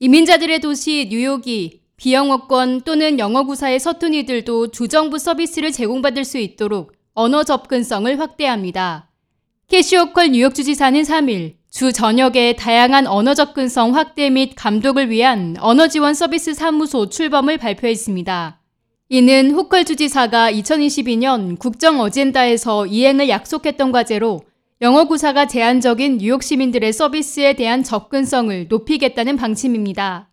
이민자들의 도시 뉴욕이 비영어권 또는 영어구사의 서툰이들도 주정부 서비스를 제공받을 수 있도록 언어 접근성을 확대합니다. 캐시오컬 뉴욕주지사는 3일 주 전역에 다양한 언어 접근성 확대 및 감독을 위한 언어 지원 서비스 사무소 출범을 발표했습니다. 이는 호컬 주지사가 2022년 국정 어젠다에서 이행을 약속했던 과제로 영어 구사가 제한적인 뉴욕 시민들의 서비스에 대한 접근성을 높이겠다는 방침입니다.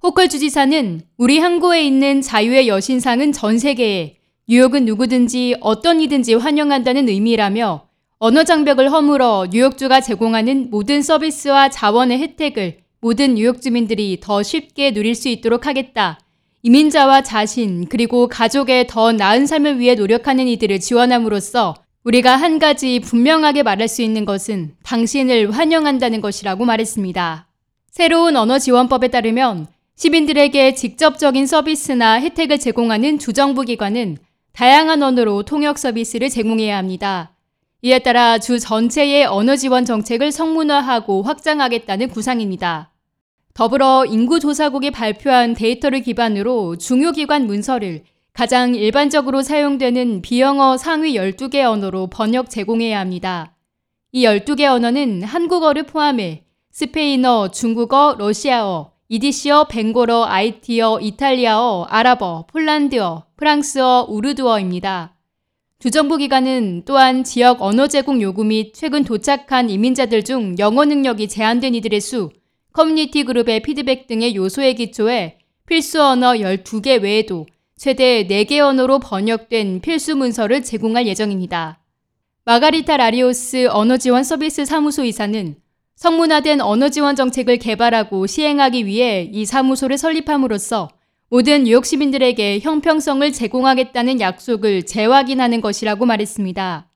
호컬 주지사는 우리 항구에 있는 자유의 여신상은 전 세계에 뉴욕은 누구든지 어떤 이든지 환영한다는 의미라며 언어 장벽을 허물어 뉴욕주가 제공하는 모든 서비스와 자원의 혜택을 모든 뉴욕 주민들이 더 쉽게 누릴 수 있도록 하겠다. 이민자와 자신 그리고 가족의 더 나은 삶을 위해 노력하는 이들을 지원함으로써 우리가 한 가지 분명하게 말할 수 있는 것은 당신을 환영한다는 것이라고 말했습니다. 새로운 언어 지원법에 따르면 시민들에게 직접적인 서비스나 혜택을 제공하는 주정부 기관은 다양한 언어로 통역 서비스를 제공해야 합니다. 이에 따라 주 전체의 언어 지원 정책을 성문화하고 확장하겠다는 구상입니다. 더불어 인구조사국이 발표한 데이터를 기반으로 중요기관 문서를 가장 일반적으로 사용되는 비영어 상위 12개 언어로 번역 제공해야 합니다. 이 12개 언어는 한국어를 포함해 스페인어, 중국어, 러시아어, 이디시어, 벵골어, 아이티어, 이탈리아어, 아랍어, 폴란드어, 프랑스어, 우르드어입니다. 주정부 기관은 또한 지역 언어 제공 요구 및 최근 도착한 이민자들 중 영어 능력이 제한된 이들의 수, 커뮤니티 그룹의 피드백 등의 요소에 기초해 필수 언어 12개 외에도 최대 4개 언어로 번역된 필수 문서를 제공할 예정입니다. 마가리타 라리오스 언어 지원 서비스 사무소 이사는 성문화된 언어 지원 정책을 개발하고 시행하기 위해 이 사무소를 설립함으로써 모든 뉴욕 시민들에게 형평성을 제공하겠다는 약속을 재확인하는 것이라고 말했습니다.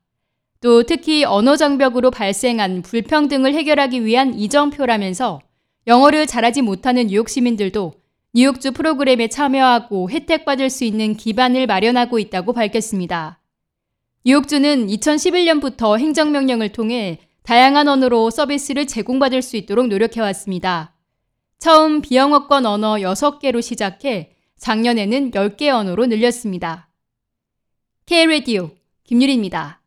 또 특히 언어 장벽으로 발생한 불평등을 해결하기 위한 이정표라면서 영어를 잘하지 못하는 뉴욕 시민들도 뉴욕주 프로그램에 참여하고 혜택받을 수 있는 기반을 마련하고 있다고 밝혔습니다. 뉴욕주는 2011년부터 행정명령을 통해 다양한 언어로 서비스를 제공받을 수 있도록 노력해왔습니다. 처음 비영어권 언어 6개로 시작해 작년에는 10개 언어로 늘렸습니다. K-Radio 김유리입니다.